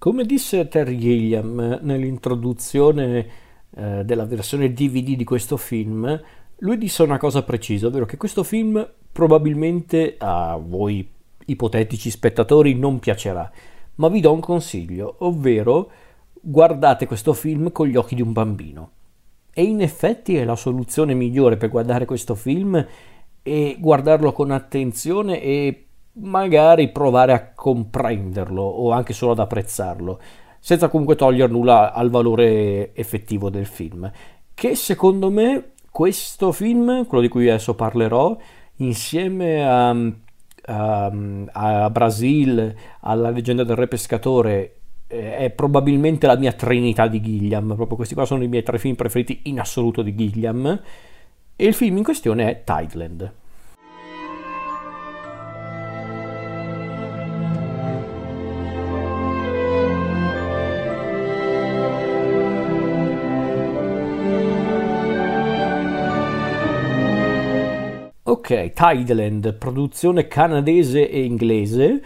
Come disse Terry Gilliam nell'introduzione eh, della versione DVD di questo film, lui disse una cosa precisa, ovvero che questo film probabilmente a voi ipotetici spettatori non piacerà, ma vi do un consiglio, ovvero guardate questo film con gli occhi di un bambino. E in effetti è la soluzione migliore per guardare questo film e guardarlo con attenzione e magari provare a comprenderlo o anche solo ad apprezzarlo, senza comunque togliere nulla al valore effettivo del film. Che secondo me questo film, quello di cui adesso parlerò, insieme a, a, a Brasil, alla leggenda del re pescatore, eh, è probabilmente la mia trinità di Gilliam. Proprio questi qua sono i miei tre film preferiti in assoluto di Gilliam. E il film in questione è Tideland. Ok, Tideland, produzione canadese e inglese,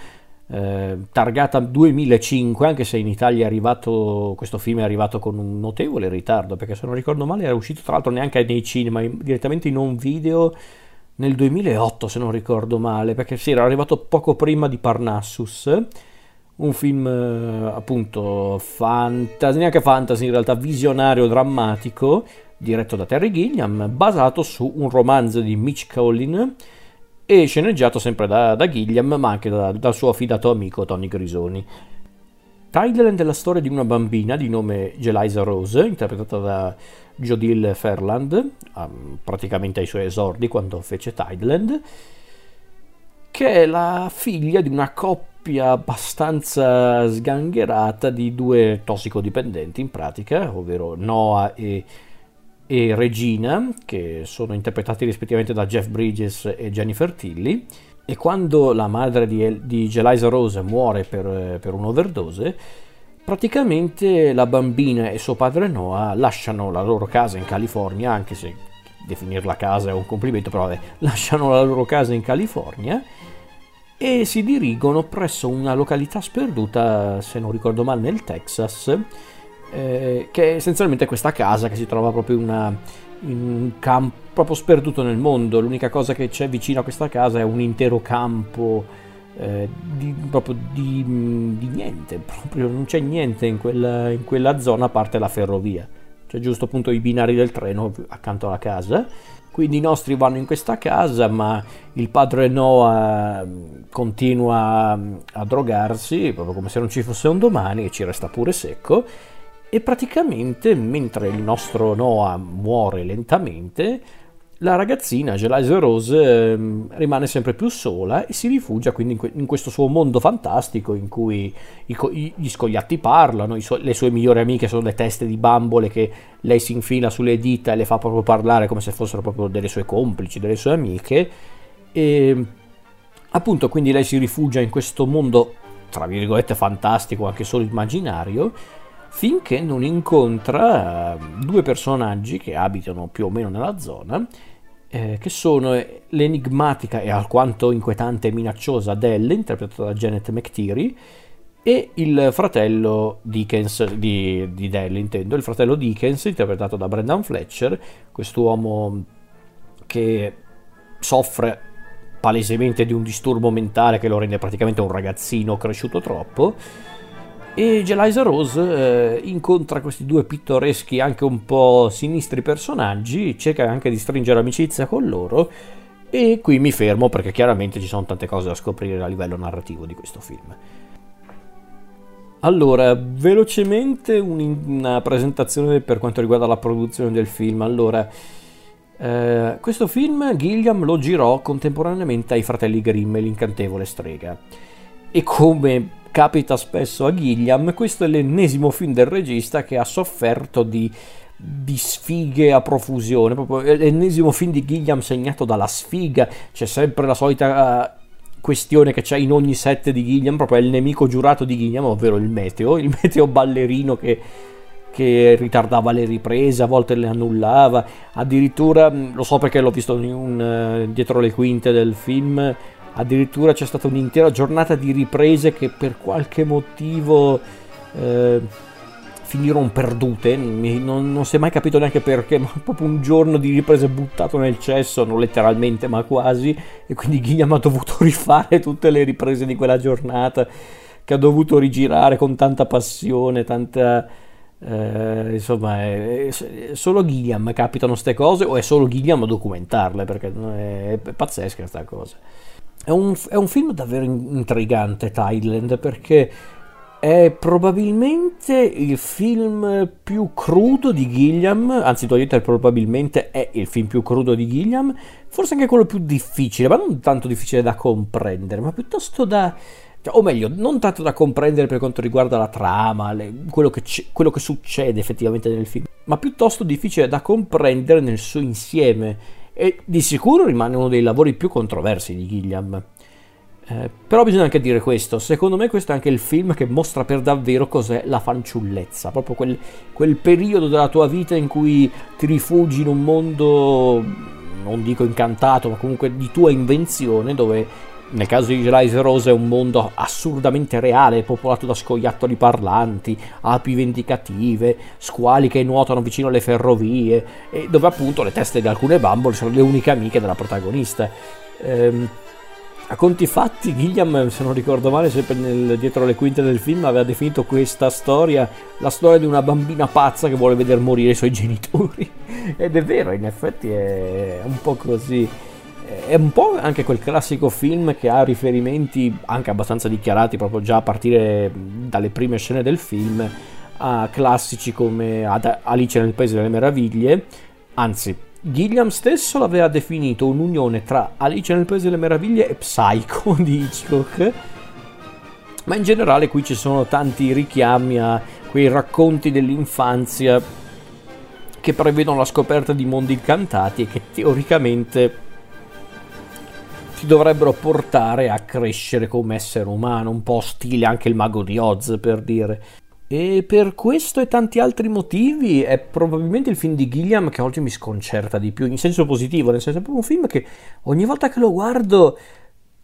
eh, targata 2005, anche se in Italia è arrivato, questo film è arrivato con un notevole ritardo, perché se non ricordo male era uscito tra l'altro neanche nei cinema, direttamente in un video nel 2008 se non ricordo male, perché sì, era arrivato poco prima di Parnassus, un film eh, appunto fantasy, neanche fantasy in realtà, visionario, drammatico, diretto da Terry Gilliam, basato su un romanzo di Mitch Collin e sceneggiato sempre da, da Gilliam, ma anche da, dal suo affidato amico Tony Grisoni. Tideland è la storia di una bambina di nome Jelisa Rose, interpretata da Jodil Fairland, praticamente ai suoi esordi quando fece Tideland, che è la figlia di una coppia abbastanza sgangherata di due tossicodipendenti in pratica, ovvero Noah e e Regina, che sono interpretati rispettivamente da Jeff Bridges e Jennifer Tilly. E quando la madre di, di Jelisa Rose muore per, per un'overdose, praticamente la bambina e suo padre Noah lasciano la loro casa in California, anche se definirla casa è un complimento, però vabbè, lasciano la loro casa in California e si dirigono presso una località sperduta, se non ricordo male, nel Texas, eh, che è essenzialmente questa casa che si trova proprio in, una, in un campo proprio sperduto nel mondo. L'unica cosa che c'è vicino a questa casa è un intero campo eh, di, proprio di, di, niente, proprio non c'è niente in quella, in quella zona a parte la ferrovia. C'è giusto appunto i binari del treno accanto alla casa. Quindi i nostri vanno in questa casa, ma il padre Noah continua a drogarsi, proprio come se non ci fosse un domani, e ci resta pure secco e praticamente mentre il nostro Noah muore lentamente, la ragazzina Gelise Rose eh, rimane sempre più sola e si rifugia quindi in, que- in questo suo mondo fantastico in cui gli scoiatti parlano, le sue migliori amiche sono le teste di bambole che lei si infila sulle dita e le fa proprio parlare come se fossero proprio delle sue complici, delle sue amiche. E appunto quindi lei si rifugia in questo mondo tra virgolette fantastico, anche solo immaginario finché non incontra due personaggi che abitano più o meno nella zona, eh, che sono l'enigmatica e alquanto inquietante e minacciosa Adele, interpretata da Janet McTeary, e il fratello Dickens di, di Dell, intendo, il fratello Dickens, interpretato da Brendan Fletcher, quest'uomo che soffre palesemente di un disturbo mentale che lo rende praticamente un ragazzino cresciuto troppo e Jelisa Rose eh, incontra questi due pittoreschi, anche un po' sinistri personaggi, cerca anche di stringere amicizia con loro. E qui mi fermo perché chiaramente ci sono tante cose da scoprire a livello narrativo di questo film. Allora, velocemente una presentazione per quanto riguarda la produzione del film. Allora, eh, questo film Gilliam lo girò contemporaneamente ai fratelli Grimm l'incantevole strega. E come capita spesso a Gilliam, questo è l'ennesimo film del regista che ha sofferto di, di sfighe a profusione, proprio l'ennesimo film di Gilliam segnato dalla sfiga, c'è sempre la solita... Uh, questione che c'è in ogni set di Gilliam, proprio è il nemico giurato di Gilliam, ovvero il meteo, il meteo ballerino che, che ritardava le riprese, a volte le annullava, addirittura, lo so perché l'ho visto un, uh, dietro le quinte del film, Addirittura c'è stata un'intera giornata di riprese che per qualche motivo eh, finirono perdute, non, non, si è mai capito neanche perché, ma proprio un giorno di riprese buttato nel cesso, non letteralmente ma quasi, e quindi Gilliam ha dovuto rifare tutte le riprese di quella giornata, che ha dovuto rigirare con tanta passione, tanta... Eh, insomma, è, è solo Gilliam capitano queste cose o è solo Gilliam a documentarle perché è, è pazzesca questa cosa. È un, è un, film davvero intrigante, Thailand, perché è probabilmente il film più crudo di Gilliam, anzi togliete probabilmente è il film più crudo di Gilliam, forse anche quello più difficile, ma non tanto difficile da comprendere, ma piuttosto da... Cioè, o meglio, non tanto da comprendere per quanto riguarda la trama, le, quello, che quello che succede effettivamente nel film, ma piuttosto difficile da comprendere nel suo insieme e di sicuro rimane uno dei lavori più controversi di Gilliam. Eh, però bisogna anche dire questo, secondo me questo è anche il film che mostra per davvero cos'è la fanciullezza, proprio quel, quel periodo della tua vita in cui ti rifugi in un mondo, non dico incantato, ma comunque di tua invenzione, dove nel caso di Eliza Rose è un mondo assurdamente reale, popolato da scoiattoli parlanti, api vendicative, squali che nuotano vicino alle ferrovie, e dove appunto le teste di alcune bambole sono le uniche amiche della protagonista. Ehm, a conti fatti, Gilliam, se non ricordo male, sempre nel, dietro le quinte del film, aveva definito questa storia la storia di una bambina pazza che vuole vedere morire i suoi genitori. Ed è vero, in effetti è un po' così. È un po' anche quel classico film che ha riferimenti anche abbastanza dichiarati, proprio già a partire dalle prime scene del film, a classici come Alice nel Paese delle Meraviglie, anzi Gilliam stesso l'aveva definito un'unione tra Alice nel Paese delle Meraviglie e Psycho di Hitchcock, ma in generale qui ci sono tanti richiami a quei racconti dell'infanzia che prevedono la scoperta di mondi incantati e che teoricamente ti dovrebbero portare a crescere come essere umano, un po' stile anche il mago di Oz per dire. E per questo e tanti altri motivi è probabilmente il film di Gilliam che oggi mi sconcerta di più, in senso positivo, nel senso è proprio un film che ogni volta che lo guardo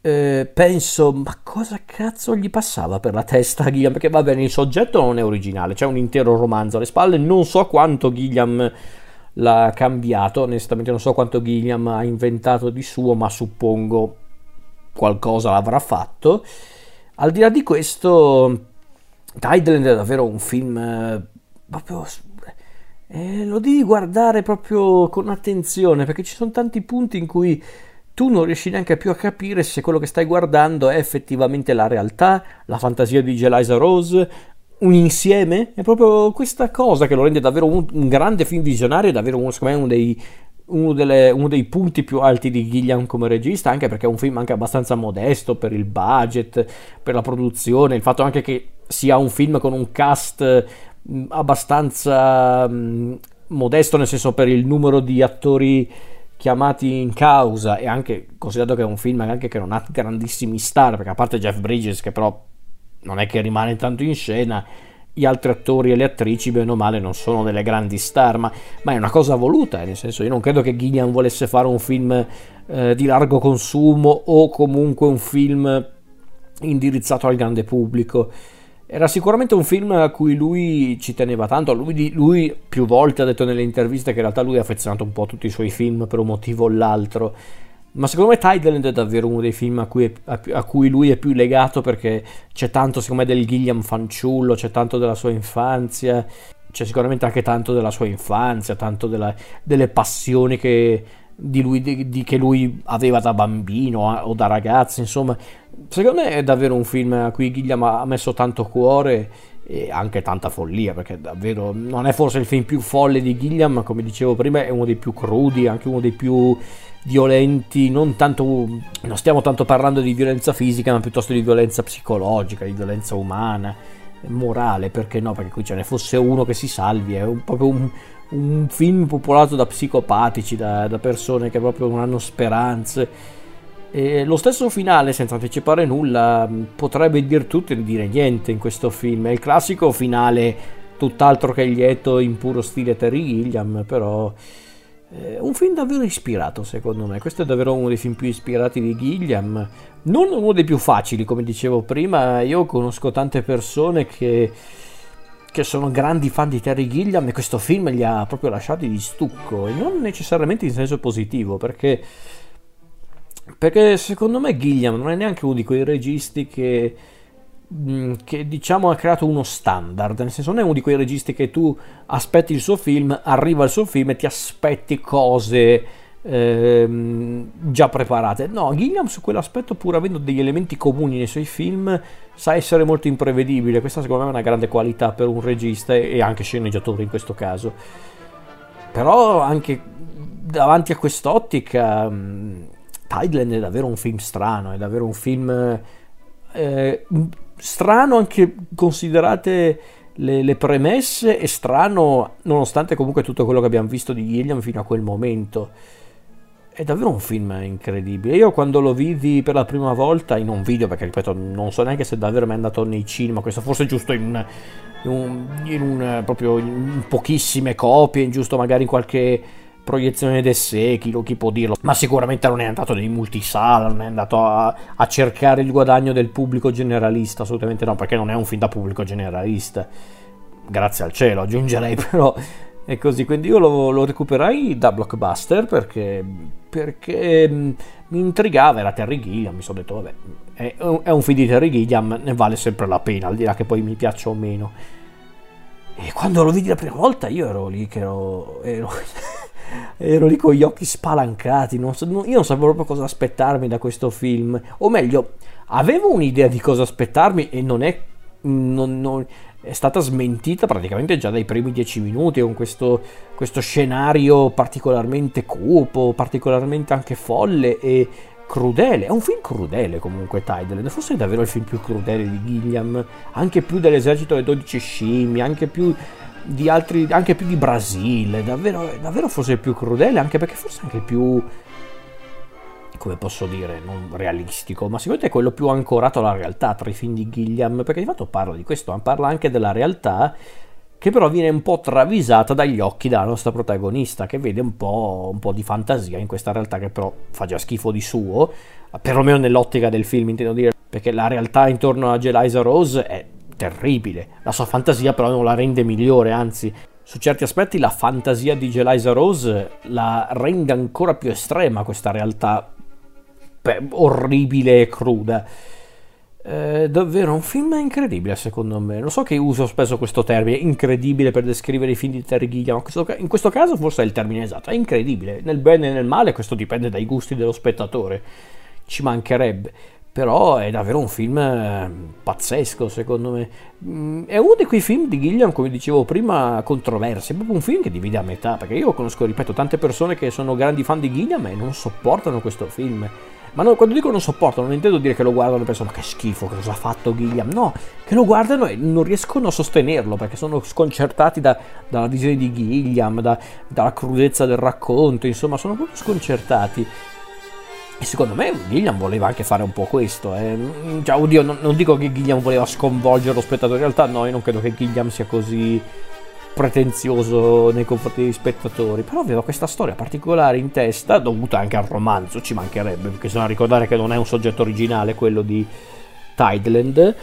eh, penso, ma cosa cazzo gli passava per la testa a Gilliam? Perché va bene, il soggetto non è originale, c'è un intero romanzo alle spalle, non so quanto Gilliam l'ha cambiato, onestamente non so quanto Gilliam ha inventato di suo, ma suppongo qualcosa l'avrà fatto. Al di là di questo Tideland è davvero un film eh, proprio eh, lo devi guardare proprio con attenzione perché ci sono tanti punti in cui tu non riesci neanche più a capire se quello che stai guardando è effettivamente la realtà, la fantasia di Eliza Rose, un insieme. È proprio questa cosa che lo rende davvero un, un grande film visionario, davvero uno, uno dei uno, delle, uno, dei punti più alti di Gilliam come regista, anche perché è un film anche abbastanza modesto per il budget, per la produzione, il fatto anche che sia un film con un cast abbastanza modesto, nel senso per il numero di attori chiamati in causa e anche considerato che è un film anche che non ha grandissimi star, perché a parte Jeff Bridges che però non è che rimane tanto in scena, gli altri attori e le attrici, bene o male, non sono delle grandi star, ma, ma è una cosa voluta, nel senso io non credo che Gillian volesse fare un film eh, di largo consumo o comunque un film indirizzato al grande pubblico. Era sicuramente un film a cui lui ci teneva tanto, lui, lui più volte ha detto nelle interviste che in realtà lui ha affezionato un po' tutti i suoi film per un motivo o l'altro ma secondo me Tideland è davvero uno dei film a cui, a, a cui, lui è più legato perché c'è tanto secondo me del Gilliam fanciullo, c'è tanto della sua infanzia, c'è sicuramente anche tanto della sua infanzia, tanto della, delle passioni che, di lui, di, di, che lui aveva da bambino o da ragazzo, insomma. Secondo me è davvero un film a cui Gilliam ha messo tanto cuore e anche tanta follia perché davvero non è forse il film più folle di Gilliam ma come dicevo prima è uno dei più crudi anche uno dei più violenti, non tanto, non stiamo tanto parlando di violenza fisica, ma piuttosto di violenza psicologica, di violenza umana, morale, perché no? Perché qui ce ne fosse uno che si salvi, è un, proprio un, un film popolato da psicopatici, da, da, persone che proprio non hanno speranze. E lo stesso finale, senza anticipare nulla, potrebbe dir tutto e dire niente in questo film. È il classico finale tutt'altro che lieto in puro stile Terry Gilliam, però eh, un film davvero ispirato, secondo me. Questo è davvero uno dei film più ispirati di Gilliam. Non uno dei più facili, come dicevo prima. Io conosco tante persone che che sono grandi fan di Terry Gilliam e questo film li ha proprio lasciati di stucco e non necessariamente in senso positivo perché, perché secondo me Gilliam non è neanche uno di quei registi che, che diciamo ha creato uno standard nel senso non è uno di quei registi che tu aspetti il suo film arriva il suo film e ti aspetti cose ehm, già preparate. No, Gilliam su quell'aspetto, pur avendo degli elementi comuni nei suoi film, sa essere molto imprevedibile. Questa secondo me è una grande qualità per un regista e anche sceneggiatore in questo caso. Però anche davanti a quest'ottica, um, Tideland è davvero un film strano, è davvero un film eh, strano anche considerate le, le, premesse e strano nonostante comunque tutto quello che abbiamo visto di Gilliam fino a quel momento è davvero un film incredibile. Io quando lo vidi per la prima volta in un video, perché ripeto, non so neanche se davvero mi è andato nei cinema, questo forse giusto in, in, un, in un, proprio in pochissime copie, giusto magari in qualche proiezione del secolo, chi può dirlo, ma sicuramente non è andato nei multisala, non è andato a, a, cercare il guadagno del pubblico generalista, assolutamente no, perché non è un film da pubblico generalista, grazie al cielo, aggiungerei però e così, quindi io lo, lo recuperai da Blockbuster perché, perché mm, mi intrigava, era Terry Gilliam, mi sono detto vabbè, è, è un film di Terry Gilliam, ne vale sempre la pena, al di là che poi mi piaccia o meno. E quando lo vidi la prima volta io ero lì che ero... ero... ero lì con gli occhi spalancati, non so, io non sapevo proprio cosa aspettarmi da questo film, o meglio, avevo un'idea di cosa aspettarmi e non è... Non, non, è stata smentita praticamente già dai primi dieci minuti con questo, questo scenario particolarmente cupo, particolarmente anche folle e crudele. È un film crudele comunque Tidal, forse è davvero il film più crudele di Gilliam, anche più dell'esercito delle 12 scimmie, anche più di altri, anche più di Brasile, davvero, davvero forse il più crudele, anche perché forse anche il più come posso dire, non realistico, ma sicuramente è quello più ancorato alla realtà tra i film di Gilliam, perché di fatto parla di questo, parla anche della realtà che però viene un po' travisata dagli occhi della nostra protagonista, che vede un po', un po', di fantasia in questa realtà che però fa già schifo di suo, perlomeno nell'ottica del film intendo dire, perché la realtà intorno a Jelisa Rose è terribile, la sua fantasia però non la rende migliore, anzi su certi aspetti la fantasia di Jelisa Rose la rende ancora più estrema questa realtà beh, orribile e cruda. Eh, davvero un film incredibile secondo me. Lo so che uso spesso questo termine, incredibile per descrivere i film di Terry Gilliam, ma in questo caso forse è il termine esatto, è incredibile. Nel bene e nel male questo dipende dai gusti dello spettatore, ci mancherebbe. Però è davvero un film eh, pazzesco secondo me. Mm, è uno di quei film di Gilliam, come dicevo prima, controversi. È proprio un film che divide a metà, perché io conosco, ripeto, tante persone che sono grandi fan di Gilliam e non sopportano questo film ma no, quando dico non sopportano, non intendo dire che lo guardano e pensano ma che schifo, cosa ha fatto Gilliam. No, che lo guardano e non riescono a sostenerlo perché sono sconcertati da, dalla visione di Gilliam, da, dalla crudezza del racconto, insomma, sono proprio sconcertati. E secondo me Gilliam voleva anche fare un po' questo. Eh. Cioè, oddio, non, non dico che Gilliam voleva sconvolgere lo spettatore, in realtà no, io non credo che Gilliam sia così pretenzioso nei confronti degli spettatori, però aveva questa storia particolare in testa, dovuta anche al romanzo, ci mancherebbe, perché bisogna ricordare che non è un soggetto originale quello di Tideland,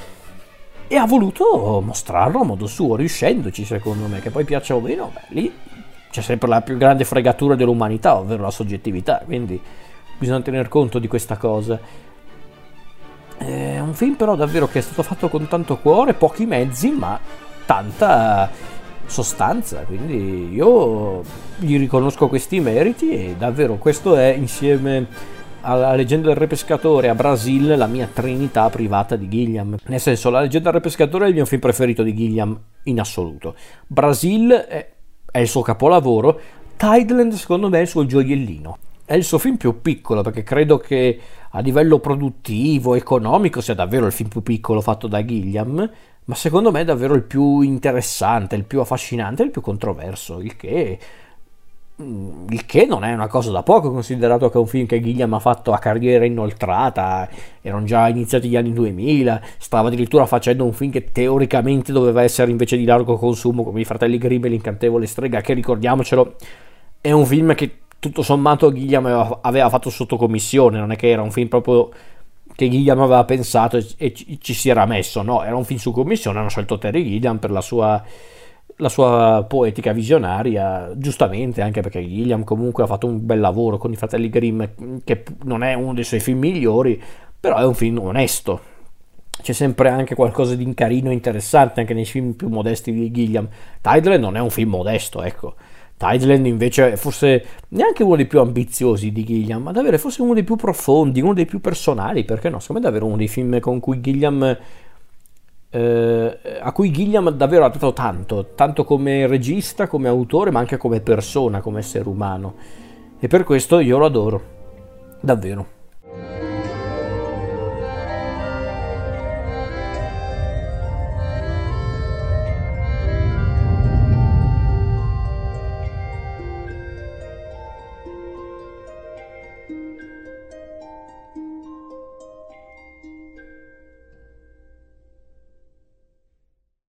e ha voluto mostrarlo a modo suo, riuscendoci secondo me, che poi piaccia o meno, beh, lì c'è sempre la più grande fregatura dell'umanità, ovvero la soggettività, quindi bisogna tener conto di questa cosa. È un film però davvero che è stato fatto con tanto cuore, pochi mezzi, ma tanta sostanza, quindi io gli riconosco questi meriti e davvero questo è insieme alla leggenda del re pescatore a Brasil la mia trinità privata di Gilliam. Nel senso, la leggenda del re pescatore è il mio film preferito di Gilliam in assoluto. Brasil è, è il suo capolavoro, Tideland secondo me è il suo gioiellino. È il suo film più piccolo perché credo che a livello produttivo, economico sia davvero il film più piccolo fatto da Gilliam, ma secondo me è davvero il più interessante, il più affascinante, il più controverso, il che, mm, il che non è una cosa da poco, considerato che è un film che Gilliam ha fatto a carriera inoltrata, erano già iniziati gli anni 2000, stava addirittura facendo un film che teoricamente doveva essere invece di largo consumo, come I Fratelli Grimm e L'incantevole strega, che ricordiamocelo, è un film che tutto sommato Gilliam aveva, fatto sotto commissione, non è che era un film proprio che Gilliam aveva pensato e ci, si era messo, no, era un film su commissione, hanno scelto Terry Gilliam per la sua la sua poetica visionaria, giustamente anche perché Gilliam comunque ha fatto un bel lavoro con i fratelli Grimm, che non è uno dei suoi film migliori, però è un film onesto. C'è sempre anche qualcosa di carino e interessante anche nei film più modesti di Gilliam. Tideland non è un film modesto, ecco. Tideland invece è forse neanche uno dei più ambiziosi di Gilliam, ma davvero forse uno dei più profondi, uno dei più personali, perché no? Secondo me è davvero uno dei film con cui Gilliam eh, a cui Gilliam davvero ha dato tanto, tanto come regista, come autore, ma anche come persona, come essere umano. E per questo io lo adoro, davvero.